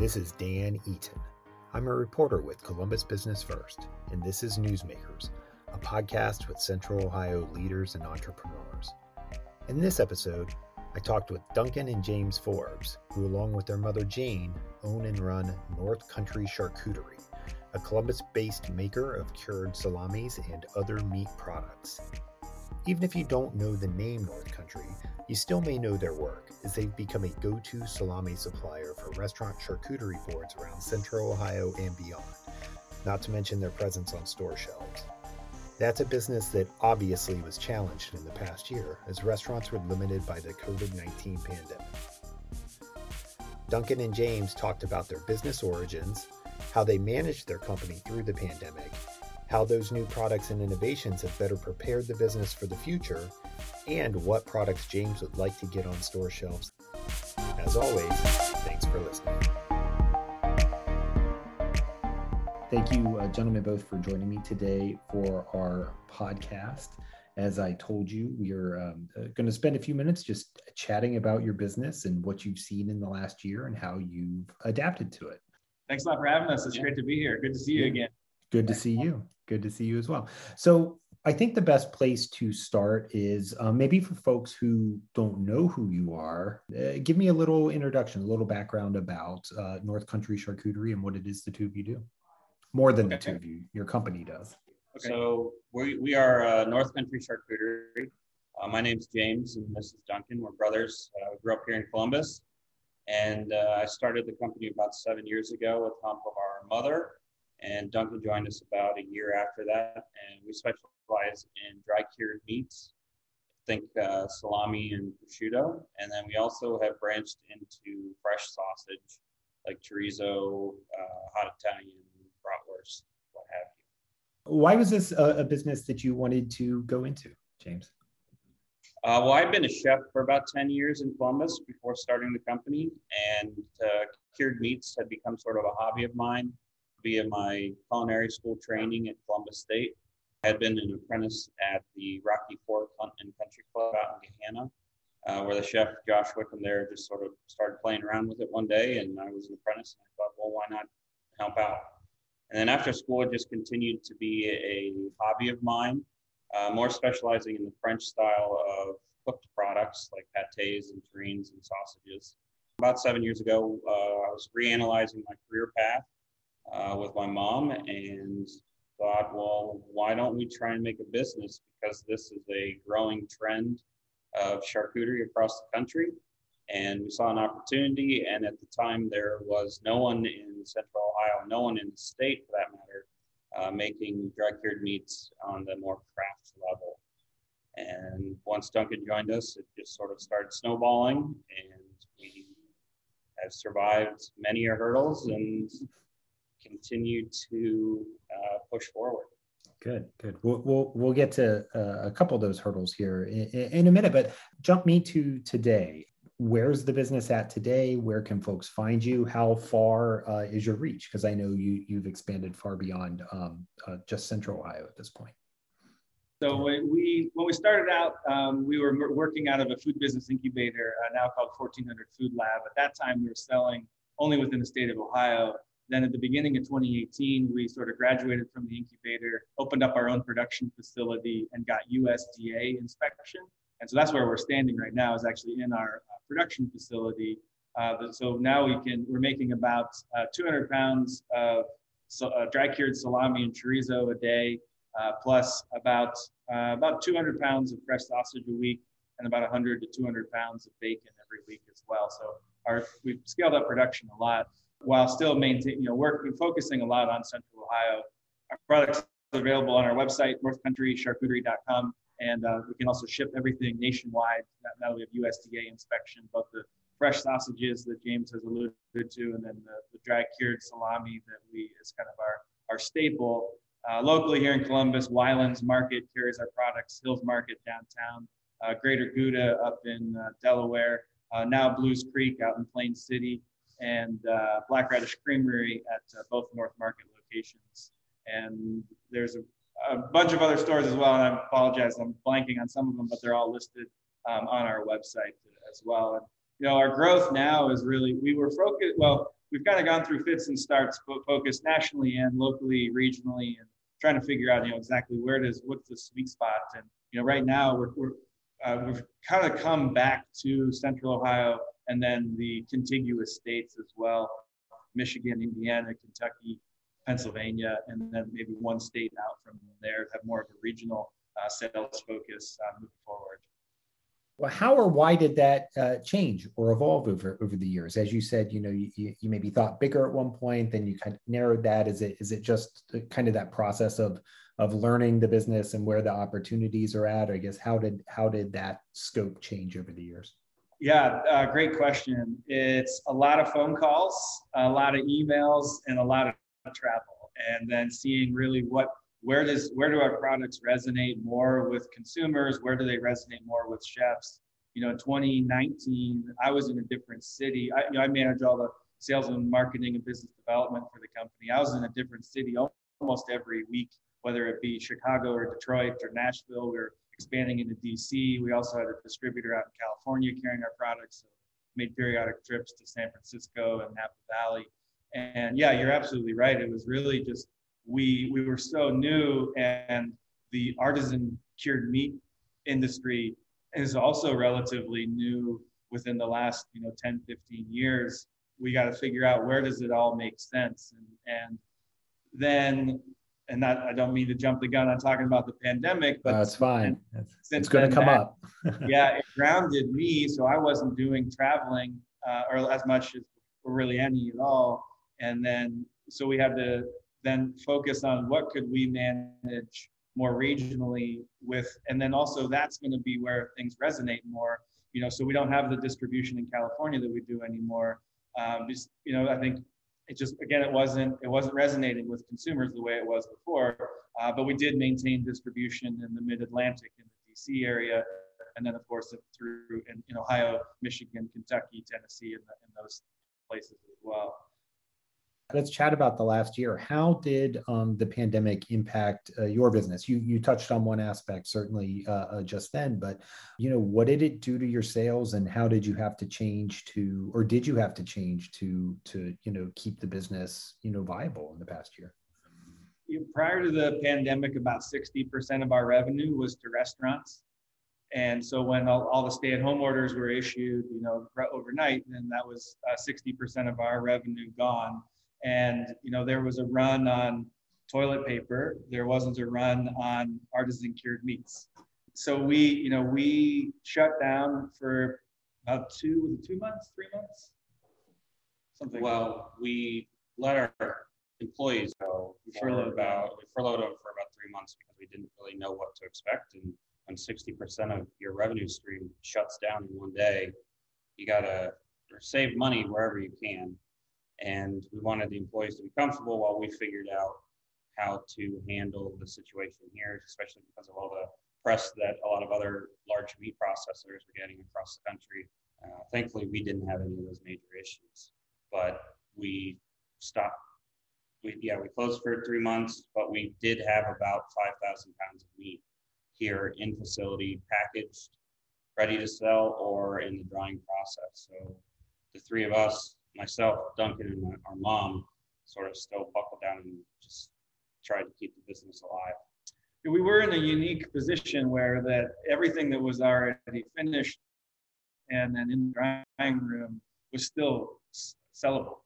This is Dan Eaton. I'm a reporter with Columbus Business First, and this is Newsmakers, a podcast with Central Ohio leaders and entrepreneurs. In this episode, I talked with Duncan and James Forbes, who, along with their mother Jane, own and run North Country Charcuterie, a Columbus based maker of cured salamis and other meat products. Even if you don't know the name North Country, you still may know their work, as they've become a go to salami supplier for restaurant charcuterie boards around central Ohio and beyond, not to mention their presence on store shelves. That's a business that obviously was challenged in the past year, as restaurants were limited by the COVID 19 pandemic. Duncan and James talked about their business origins, how they managed their company through the pandemic, how those new products and innovations have better prepared the business for the future, and what products James would like to get on store shelves. As always, thanks for listening. Thank you, uh, gentlemen, both for joining me today for our podcast. As I told you, we are um, uh, going to spend a few minutes just chatting about your business and what you've seen in the last year and how you've adapted to it. Thanks a lot for having us. It's yeah. great to be here. Good to see you again. Good to see you. Good to see you as well. So, I think the best place to start is um, maybe for folks who don't know who you are, uh, give me a little introduction, a little background about uh, North Country Charcuterie and what it is the two of you do. More than okay. the two of you, your company does. Okay. So we, we are uh, North Country Charcuterie. Uh, my name's James and this is Duncan. We're brothers. Uh, we grew up here in Columbus. And uh, I started the company about seven years ago with help of our mother. And Duncan joined us about a year after that. And we specialize specialize in dry cured meats. Think uh, salami and prosciutto, and then we also have branched into fresh sausage like chorizo, uh, hot Italian, bratwurst, what have you. Why was this a, a business that you wanted to go into, James? Uh, well, I've been a chef for about 10 years in Columbus before starting the company, and uh, cured meats had become sort of a hobby of mine via my culinary school training at Columbus State. I had been an apprentice at the Rocky Fork Hunt and Country Club out in Gahanna, uh, where the chef Josh Wickham there just sort of started playing around with it one day, and I was an apprentice, and I thought, well, why not help out? And then after school, it just continued to be a hobby of mine, uh, more specializing in the French style of cooked products like pâtés and terrines and sausages. About seven years ago, uh, I was reanalyzing my career path uh, with my mom, and thought, well, why don't we try and make a business? Because this is a growing trend of charcuterie across the country. And we saw an opportunity. And at the time, there was no one in Central Ohio, no one in the state for that matter, uh, making dry cured meats on the more craft level. And once Duncan joined us, it just sort of started snowballing. And we have survived many hurdles and continue to uh, push forward. Good, good. We'll, we'll, we'll get to uh, a couple of those hurdles here in, in, a minute, but jump me to today. Where's the business at today? Where can folks find you? How far uh, is your reach? Because I know you you've expanded far beyond um, uh, just Central Ohio at this point. So we, when we started out, um, we were working out of a food business incubator, uh, now called 1400 Food Lab. At that time, we were selling only within the state of Ohio. Then at the beginning of 2018, we sort of graduated from the incubator, opened up our own production facility, and got USDA inspection. And so that's where we're standing right now, is actually in our uh, production facility. Uh, so now we can, we're making about uh, 200 pounds of so, uh, dry cured salami and chorizo a day, uh, plus about uh, about 200 pounds of fresh sausage a week, and about 100 to 200 pounds of bacon every week as well. So our, we've scaled up production a lot while still maintaining, you know, working, focusing a lot on Central Ohio. Our products are available on our website, northcountrycharcuterie.com, and uh, we can also ship everything nationwide. Now that we have USDA inspection, both the fresh sausages that James has alluded to, and then the, the dry cured salami that we is kind of our, our staple. Uh, locally here in Columbus, Weiland's Market carries our products, Hills Market downtown, uh, Greater Gouda up in uh, Delaware, uh, now Blues Creek out in Plain City, and uh, Black Radish Creamery at uh, both North Market locations. And there's a, a, bunch of other stores as well. And I apologize, I'm blanking on some of them, but they're all listed um, on our website as well. And you know, our growth now is really, we were focused, well, we've kind of gone through fits and starts, but focused nationally and locally, regionally, and trying to figure out, you know, exactly where it is, what's the sweet spot. And, you know, right now we're, we're uh, we've kind of come back to central Ohio and then the contiguous states as well Michigan, Indiana, Kentucky, Pennsylvania, and then maybe one state out from there have more of a regional uh, sales focus uh, moving forward. Well, how or why did that uh, change or evolve over over the years? As you said, you know, you, you maybe thought bigger at one point, then you kind of narrowed that. Is it is it just kind of that process of of learning the business and where the opportunities are at? Or I guess how did how did that scope change over the years? Yeah, uh, great question. It's a lot of phone calls, a lot of emails, and a lot of travel, and then seeing really what where does where do our products resonate more with consumers? Where do they resonate more with chefs? You know in 2019 i was in a different city. I, you know, I manage all the sales and marketing and business development for the company. I was in a different city almost every week whether it be chicago or detroit or nashville we expanding into dc we also had a distributor out in california carrying our products so made periodic trips to san francisco and napa valley. And yeah you're absolutely right. It was really just we we were so new and the artisan cured meat industry is also relatively new within the last you know 10 15 years. We got to figure out where does it all make sense? And and then and that I don't mean to jump the gun on talking about the pandemic, but that's fine. it's going to come that, up. yeah, it grounded me, so I wasn't doing traveling uh, or as much as or really any at all. And then so we had to then focus on what could we manage more regionally with and then also that's going to be where things resonate more you know so we don't have the distribution in california that we do anymore um, just you know i think it just again it wasn't it wasn't resonating with consumers the way it was before uh, but we did maintain distribution in the mid-atlantic in the dc area and then of course through in, in ohio michigan kentucky tennessee and, and those places as well let's chat about the last year. How did um, the pandemic impact uh, your business? You you touched on one aspect certainly uh, uh, just then, but you know what did it do to your sales, and how did you have to change to, or did you have to change to to you know keep the business you know viable in the past year? Prior to the pandemic, about sixty percent of our revenue was to restaurants. And so when all, all the stay-at-home orders were issued, you know, overnight, then that was uh, 60% of our revenue gone and you know there was a run on toilet paper. There wasn't a run on artisan cured meats. So we you know we shut down for about two two months three months? Something. Well we let our employees go furloughed about we furloughed them for about three months because we didn't really know what to expect. And when 60% of your revenue stream shuts down in one day you got to save money wherever you can and we wanted the employees to be comfortable while we figured out how to handle the situation here, especially because of all the press that a lot of other large meat processors were getting across the country. Uh, thankfully, we didn't have any of those major issues, but we stopped. We, yeah, we closed for three months, but we did have about 5,000 pounds of meat here in facility, packaged, ready to sell, or in the drying process. So the three of us myself, Duncan, and my, our mom sort of still buckled down and just tried to keep the business alive. We were in a unique position where that everything that was already finished and then in the drying room was still sellable.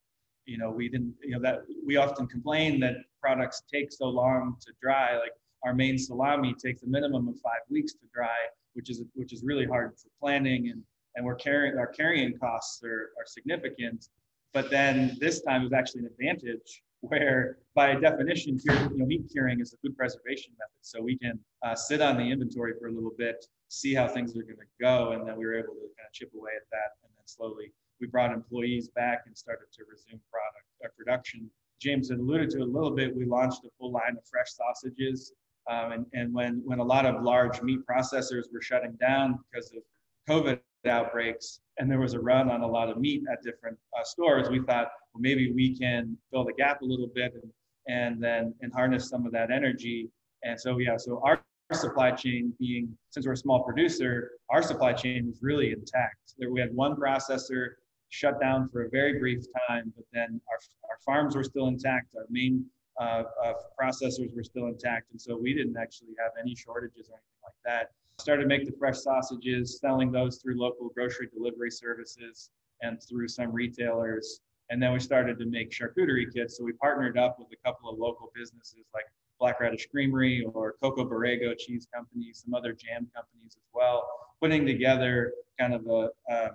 You know, we didn't, you know, that we often complain that products take so long to dry. Like our main salami takes a minimum of five weeks to dry, which is which is really hard for planning and and we're carrying our carrying costs are, are significant. But then this time it was actually an advantage where by definition, you know, meat curing is a food preservation method. So we can uh, sit on the inventory for a little bit, see how things are going to go. And then we were able to kind of chip away at that. And then slowly we brought employees back and started to resume product uh, production. James had alluded to a little bit. We launched a full line of fresh sausages. Um, and, and when, when a lot of large meat processors were shutting down because of COVID outbreaks and there was a run on a lot of meat at different uh, stores, we thought, well, maybe we can fill the gap a little bit and, and then and harness some of that energy. And so, yeah, so our supply chain being, since we're a small producer, our supply chain was really intact. There, we had one processor shut down for a very brief time, but then our, our farms were still intact. Our main uh, uh, processors were still intact. And so we didn't actually have any shortages or anything like that. Started to make the fresh sausages, selling those through local grocery delivery services and through some retailers. And then we started to make charcuterie kits. So we partnered up with a couple of local businesses like Black Radish Creamery or Kokoborrego Cheese Company, some other jam companies as well, putting together kind of a, uh,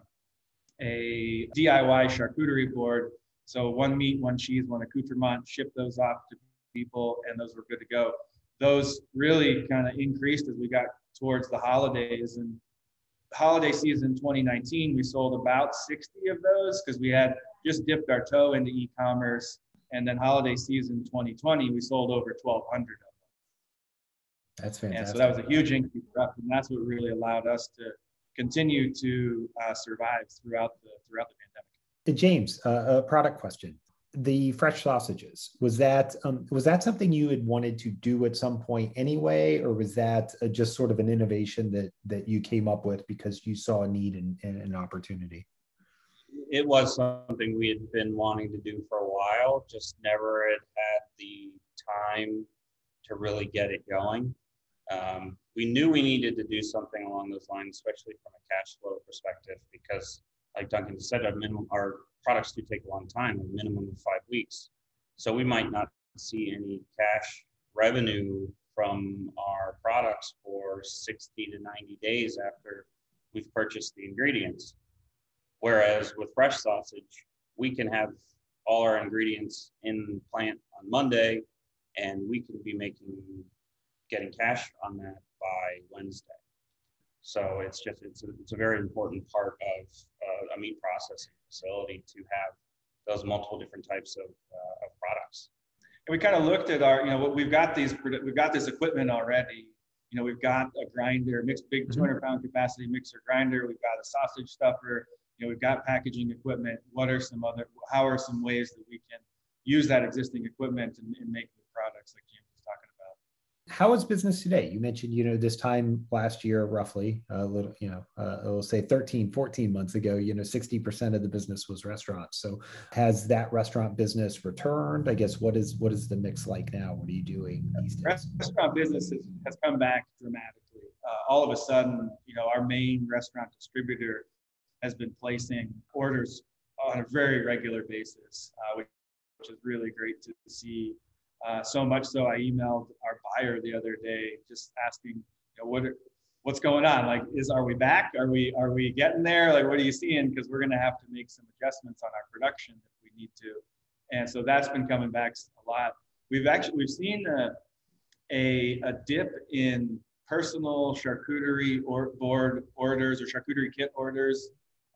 a DIY charcuterie board. So one meat, one cheese, one accoutrement, ship those off to people, and those were good to go. Those really kind of increased as we got towards the holidays. And holiday season 2019, we sold about 60 of those because we had just dipped our toe into e-commerce. And then holiday season 2020, we sold over 1,200 of them. That's fantastic. And so that was a huge increase and that's what really allowed us to continue to uh, survive throughout the throughout the pandemic. James, uh, a product question: the fresh sausages was that um, was that something you had wanted to do at some point anyway, or was that uh, just sort of an innovation that that you came up with because you saw a need and, and an opportunity? It was something we had been wanting to do for a while, just never had had the time to really get it going. Um, we knew we needed to do something along those lines, especially from a cash flow perspective, because like Duncan said, our minimum our products do take a long time, a minimum of five weeks. So we might not see any cash revenue from our products for 60 to 90 days after we've purchased the ingredients. Whereas with fresh sausage, we can have all our ingredients in plant on Monday and we can be making getting cash on that by Wednesday. So it's just it's a, it's a very important part of uh, a meat processing facility to have those multiple different types of, uh, of products. And we kind of looked at our, you know, we've got these, we've got this equipment already. You know, we've got a grinder, mixed big mm-hmm. 200 pound capacity mixer grinder. We've got a sausage stuffer. You know, we've got packaging equipment. What are some other? How are some ways that we can use that existing equipment and, and make the products like James how is business today? You mentioned, you know, this time last year, roughly a little, you know, uh, will say 13, 14 months ago, you know, 60% of the business was restaurants. So has that restaurant business returned? I guess what is, what is the mix like now? What are you doing these days? Restaurant business has, has come back dramatically. Uh, all of a sudden, you know, our main restaurant distributor has been placing orders on a very regular basis, uh, which, which is really great to see uh, so much so, I emailed our buyer the other day, just asking, you know, what are, what's going on? Like, is are we back? Are we are we getting there? Like, what are you seeing? Because we're going to have to make some adjustments on our production if we need to. And so that's been coming back a lot. We've actually we've seen a a, a dip in personal charcuterie or board orders or charcuterie kit orders.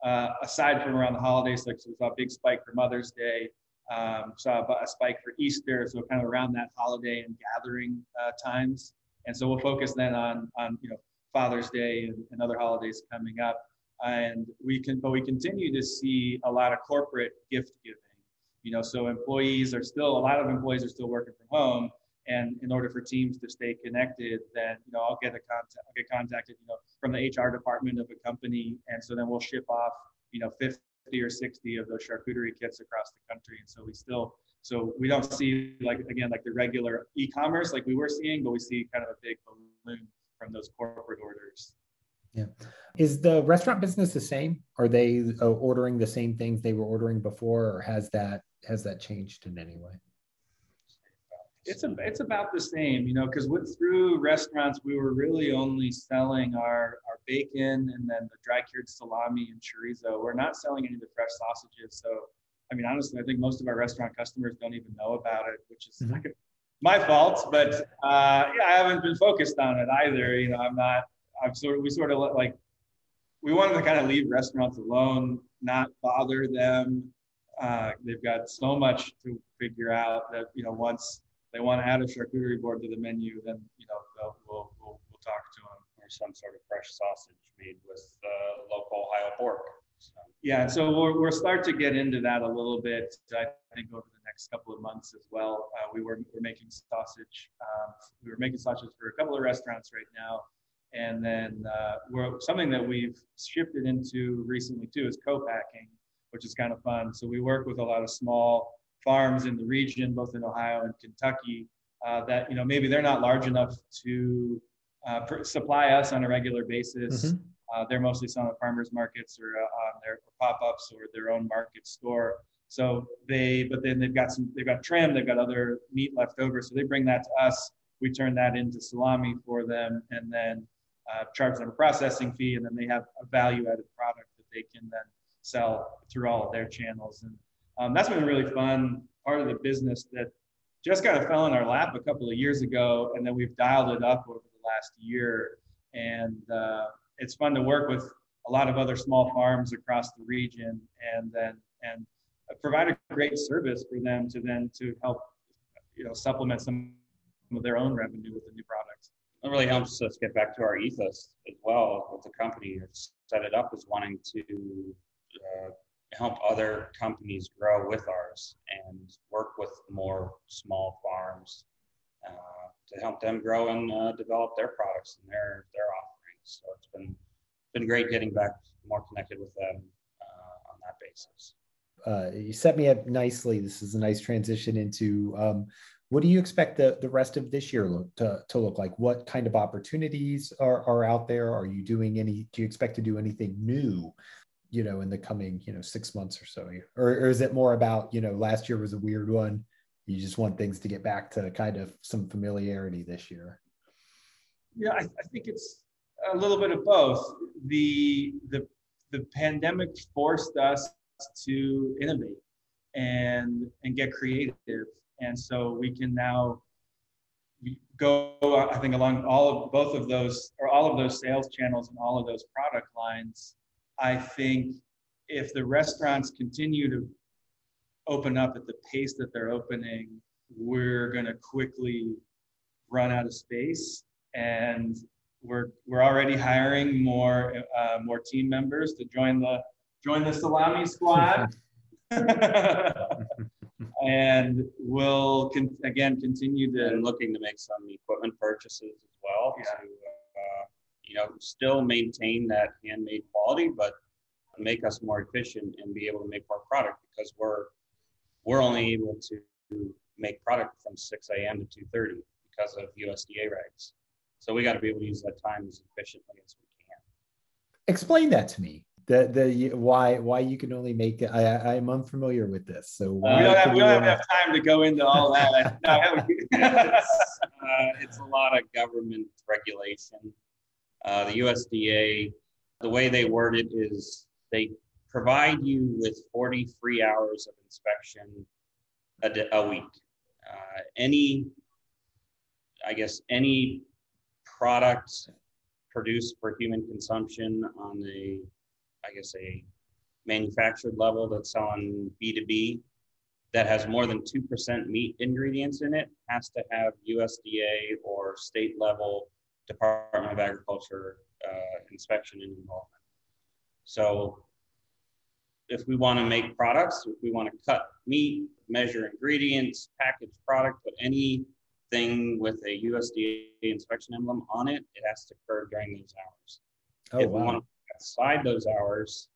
Uh, aside from around the holidays, like so we saw a big spike for Mother's Day um, saw a spike for Easter, so kind of around that holiday and gathering uh, times. And so we'll focus then on, on you know, Father's Day and, and other holidays coming up. And we can, but we continue to see a lot of corporate gift giving. You know, so employees are still, a lot of employees are still working from home. And in order for teams to stay connected, then you know I'll get a contact, I'll get contacted, you know, from the HR department of a company, and so then we'll ship off, you know, 50 or 60 of those charcuterie kits across the country. And so we still, so we don't see like, again, like the regular e-commerce like we were seeing, but we see kind of a big balloon from those corporate orders. Yeah. Is the restaurant business the same? Are they uh, ordering the same things they were ordering before or has that, has that changed in any way? It's a, it's about the same, you know, because with through restaurants we were really only selling our our bacon and then the dry cured salami and chorizo. We're not selling any of the fresh sausages. So, I mean, honestly, I think most of our restaurant customers don't even know about it, which is mm-hmm. my fault. But uh, yeah, I haven't been focused on it either. You know, I'm not. I'm sort of we sort of like we wanted to kind of leave restaurants alone, not bother them. Uh, they've got so much to figure out that you know once they want to add a charcuterie board to the menu, then you know we'll, we'll, we'll talk to them. Or some sort of fresh sausage made with uh, local Ohio pork. So. Yeah, so we'll, we'll start to get into that a little bit. I think over the next couple of months as well. Uh, we were we're making sausage. Um, we were making sausage for a couple of restaurants right now, and then uh, we're something that we've shifted into recently too is co-packing, which is kind of fun. So we work with a lot of small farms in the region, both in Ohio and Kentucky, uh, that you know maybe they're not large enough to uh, supply us on a regular basis. Mm-hmm. Uh, they're mostly selling at farmers markets or uh, on their pop-ups or their own market store. So they, but then they've got some, they've got trim, they've got other meat left over. So they bring that to us. We turn that into salami for them, and then uh, charge them a processing fee, and then they have a value-added product that they can then sell through all of their channels. And um, that's been a really fun part of the business that just kind of fell in our lap a couple of years ago, and then we've dialed it up over the last year. And uh, it's fun to work with a lot of other small farms across the region, and then and provide a great service for them to then to help you know supplement some of their own revenue with the new products. It really helps us get back to our ethos as well with the company. Set it up as wanting to uh, help other companies grow with ours and work with more small farms uh, to help them grow and uh, develop their products and their their offerings. So it's been been great getting back more connected with them uh, on that basis. Uh, you set me up nicely. This is a nice transition into um, what do you expect the, the rest of this year look to, to look like? What kind of opportunities are, are out there? Are you doing any, do you expect to do anything new you know in the coming you know six months or so or, or is it more about you know last year was a weird one. You just want things to get back to kind of some familiarity this year? Yeah i, I think it's a little bit of both. The the the pandemic forced us to innovate and and get creative. And so we can now go i think along all of both of those or all of those sales channels and all of those product lines I think if the restaurants continue to open up at the pace that they're opening, we're going to quickly run out of space. And we're, we're already hiring more, uh, more team members to join the, join the salami squad. and we'll con- again continue to and looking to make some equipment purchases as well yeah. to uh, you know, still maintain that handmade quality, but make us more efficient and be able to make more product because we're we're only able to make product from 6 a.m. to 2:30 because of USDA regs. So we got to be able to use that time as efficiently as we can. Explain that to me. The the why why you can only make it. I I'm unfamiliar with this. So uh, we don't have we don't have enough time to go into all that. it's, uh, it's a lot of government regulation uh, the USDA, the way they word it is they provide you with 40 free hours of inspection a, a week. Uh, any, I guess, any product produced for human consumption on a, I guess, a manufactured level that's on B2B that has more than 2% meat ingredients in it has to have USDA or state level Department of Agriculture uh, inspection and involvement. So if we want to make products, if we want to cut meat, measure ingredients, package product, put anything with a USDA inspection emblem on it, it has to occur during those hours. Oh, if wow. we want to outside those hours,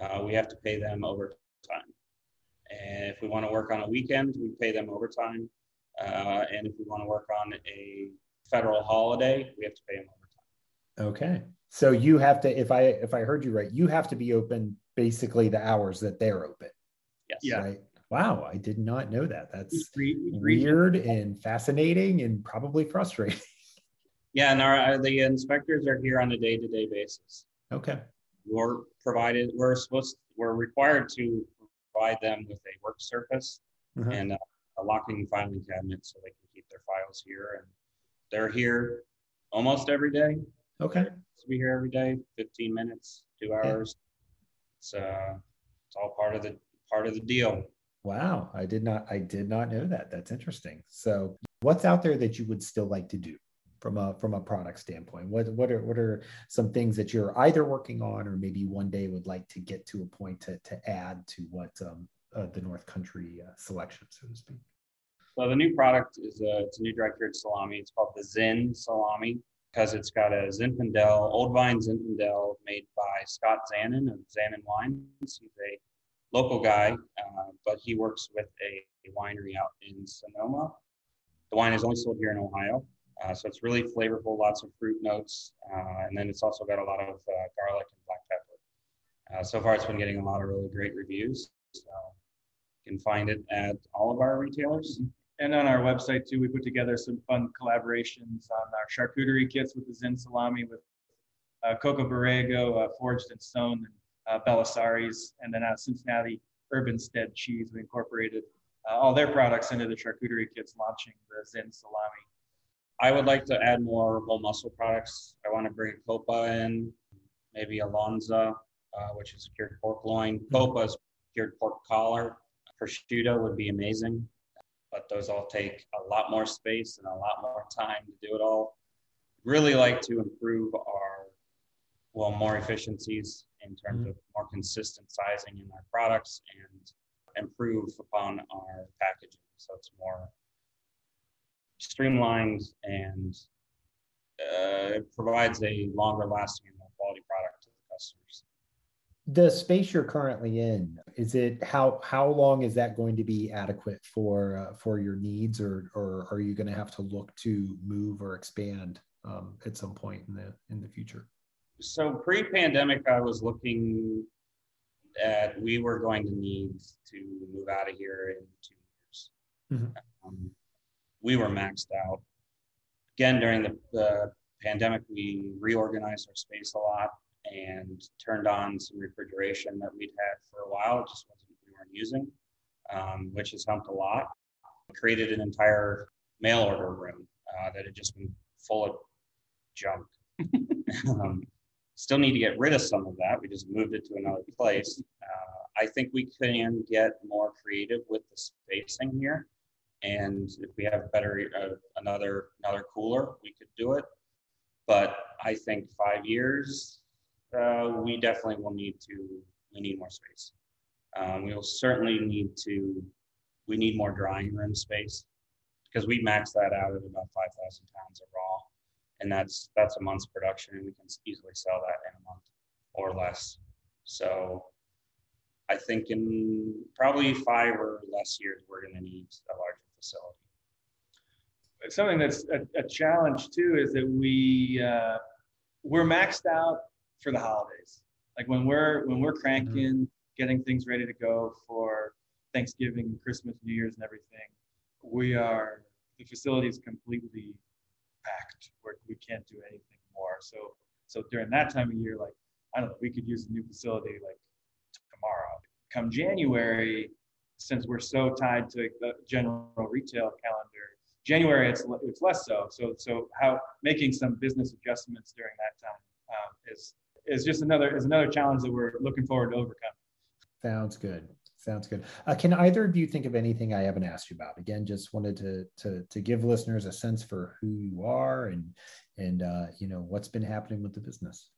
uh, we have to pay them overtime. And if we want to work on a weekend, we pay them overtime. Uh, and if we want to work on a federal holiday, we have to pay them overtime. Okay. So you have to, if I if I heard you right, you have to be open basically the hours that they're open. Yes. Yeah. Right? Wow, I did not know that. That's weird and fascinating and probably frustrating. Yeah, and our the inspectors are here on a day-to-day basis. Okay. We're provided. We're supposed. We're required to provide them with a work surface uh-huh. and a, a locking filing cabinet so they can keep their files here and they're here almost every day. Okay. To be here every day, 15 minutes, two hours. Yeah. It's uh, it's all part of the part of the deal. Wow, I did not I did not know that. That's interesting. So, what's out there that you would still like to do from a from a product standpoint? What what are what are some things that you're either working on or maybe one day would like to get to a point to to add to what um uh, the North Country uh, selection, so to speak? So the new product is a it's a new dry cured salami. It's called the Zin salami because it's got a Zinfandel, Old Vine Zinfandel, made by Scott Zanin of Zanin Wines. He's a local guy, uh, but he works with a, a, winery out in Sonoma. The wine is only sold here in Ohio, uh, so it's really flavorful, lots of fruit notes, uh, and then it's also got a lot of uh, garlic and black pepper. Uh, so far, it's been getting a lot of really great reviews. So you can find it at all of our retailers. And on our website too, we put together some fun collaborations on our charcuterie kits with the Zin salami with uh, Kokoborrego, uh, Forged and Stone, and uh, Belisari's, and then out of Cincinnati, Urbanstead cheese. We incorporated uh, all their products into the charcuterie kits, launching the Zin salami. I would like to add more whole muscle products. I want to bring Coppa in, maybe a lonza, uh, which is cured pork loin. Coppa is cured pork collar. Prosciutto would be amazing but those all take a lot more space and a lot more time to do it all. Really like to improve our, well, more efficiencies in terms mm-hmm. of more consistent sizing in our products and improve upon our packaging. So it's more streamlined and uh, it provides a longer lasting and more quality product to the customers the space you're currently in is it how how long is that going to be adequate for uh, for your needs or or are you going to have to look to move or expand um, at some point in the in the future? So pre-pandemic i was looking at we were going to need to move out of here in two years. Mm-hmm. um, we were maxed out. Again during the, the pandemic we reorganized our space a lot and turned on some refrigeration that we'd had for a while. It just wasn't we weren't using, um, which has helped a lot. Created an entire mail order room uh, that had just been full of junk. um, still need to get rid of some of that. We just moved it to another place. Uh, I think we can get more creative with the spacing here, and if we have better uh, another another cooler, we could do it. But I think five years uh, we definitely will need to, we need more space. Um, we will certainly need to, we need more drying room space because we max that out at about 5,000 pounds of raw. And that's, that's a month's production and we can easily sell that in a month or less. So I think in probably five or less years, we're going to need a larger facility. Something that's a, a challenge too is that we uh, we're maxed out for the holidays. Like when we're when we're cranking, mm-hmm. getting things ready to go for Thanksgiving, Christmas, New Year's, and everything, we are the facility is completely packed where we can't do anything more. So so during that time of year, like I don't know, we could use a new facility like tomorrow. Come January, since we're so tied to the general retail calendar, January it's it's less so. So so how making some business adjustments during that time um, is is just another is another challenge that we're looking forward to overcome. Sounds good. Sounds good. Uh, can either of you think of anything I haven't asked you about? Again, just wanted to to to give listeners a sense for who you are and and uh, you know what's been happening with the business.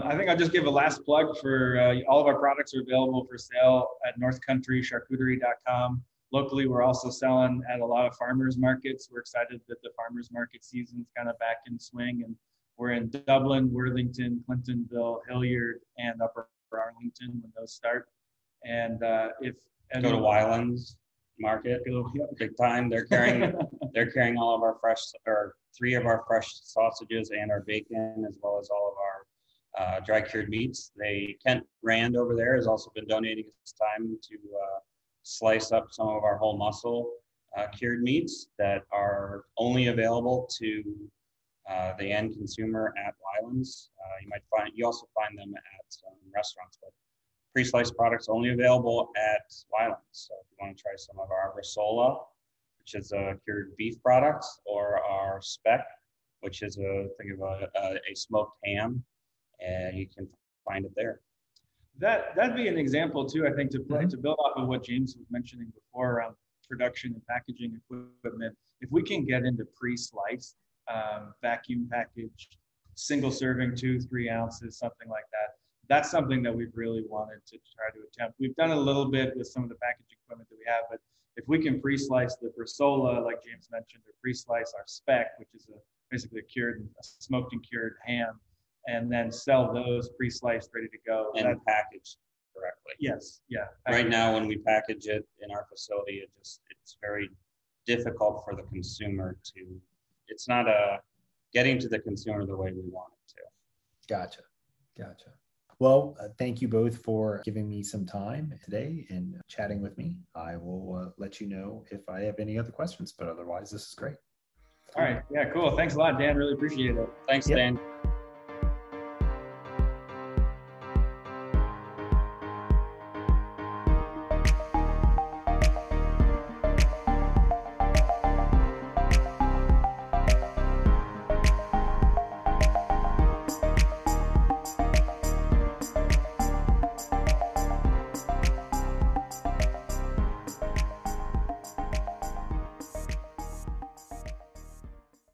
I think I'll just give a last plug for uh, all of our products are available for sale at northcountrycharcuterie.com. Locally, we're also selling at a lot of farmers markets. We're excited that the farmers market season's kind of back in swing and we're in Dublin, Worthington, Clintonville, Hilliard, and Upper Arlington when those start. And uh, if and go to Weiland's Market, go, big time. They're carrying they're carrying all of our fresh or three of our fresh sausages and our bacon as well as all of our uh, dry cured meats. They Kent Rand over there has also been donating his time to uh, slice up some of our whole muscle uh, cured meats that are only available to uh, the end consumer at Weiland's. Uh, you might find you also find them at some restaurants, but pre-sliced products only available at Weiland's. So if you want to try some of our Bresaola, which is a cured beef product, or our Speck, which is a think of a, a, a smoked ham, and you can find it there. That that'd be an example too. I think to play, mm-hmm. to build off of what James was mentioning before around production and packaging equipment. If we can get into um, vacuum packaged, single serving, two, three ounces, something like that. that's something that we've really wanted to try to attempt. We've done a little bit with some of the packaging equipment that we have, but if we can pre-slice the bresaola, like James mentioned, or pre-slice our speck, which is a, basically a cured, a smoked and cured ham, and then sell those pre-sliced, ready to go. And that, packaged correctly. Yes, yeah. Right now, when we package it in our facility, it just it's very difficult for the consumer to. It's not a getting to the consumer the way we want it to. Gotcha, gotcha. Well, uh, thank you both for giving me some time today and chatting with me. I will uh, let you know if I have any other questions, but otherwise, this is great. All right. Yeah, cool. Thanks a lot, Dan. Really appreciate it. Thanks, yep. Dan.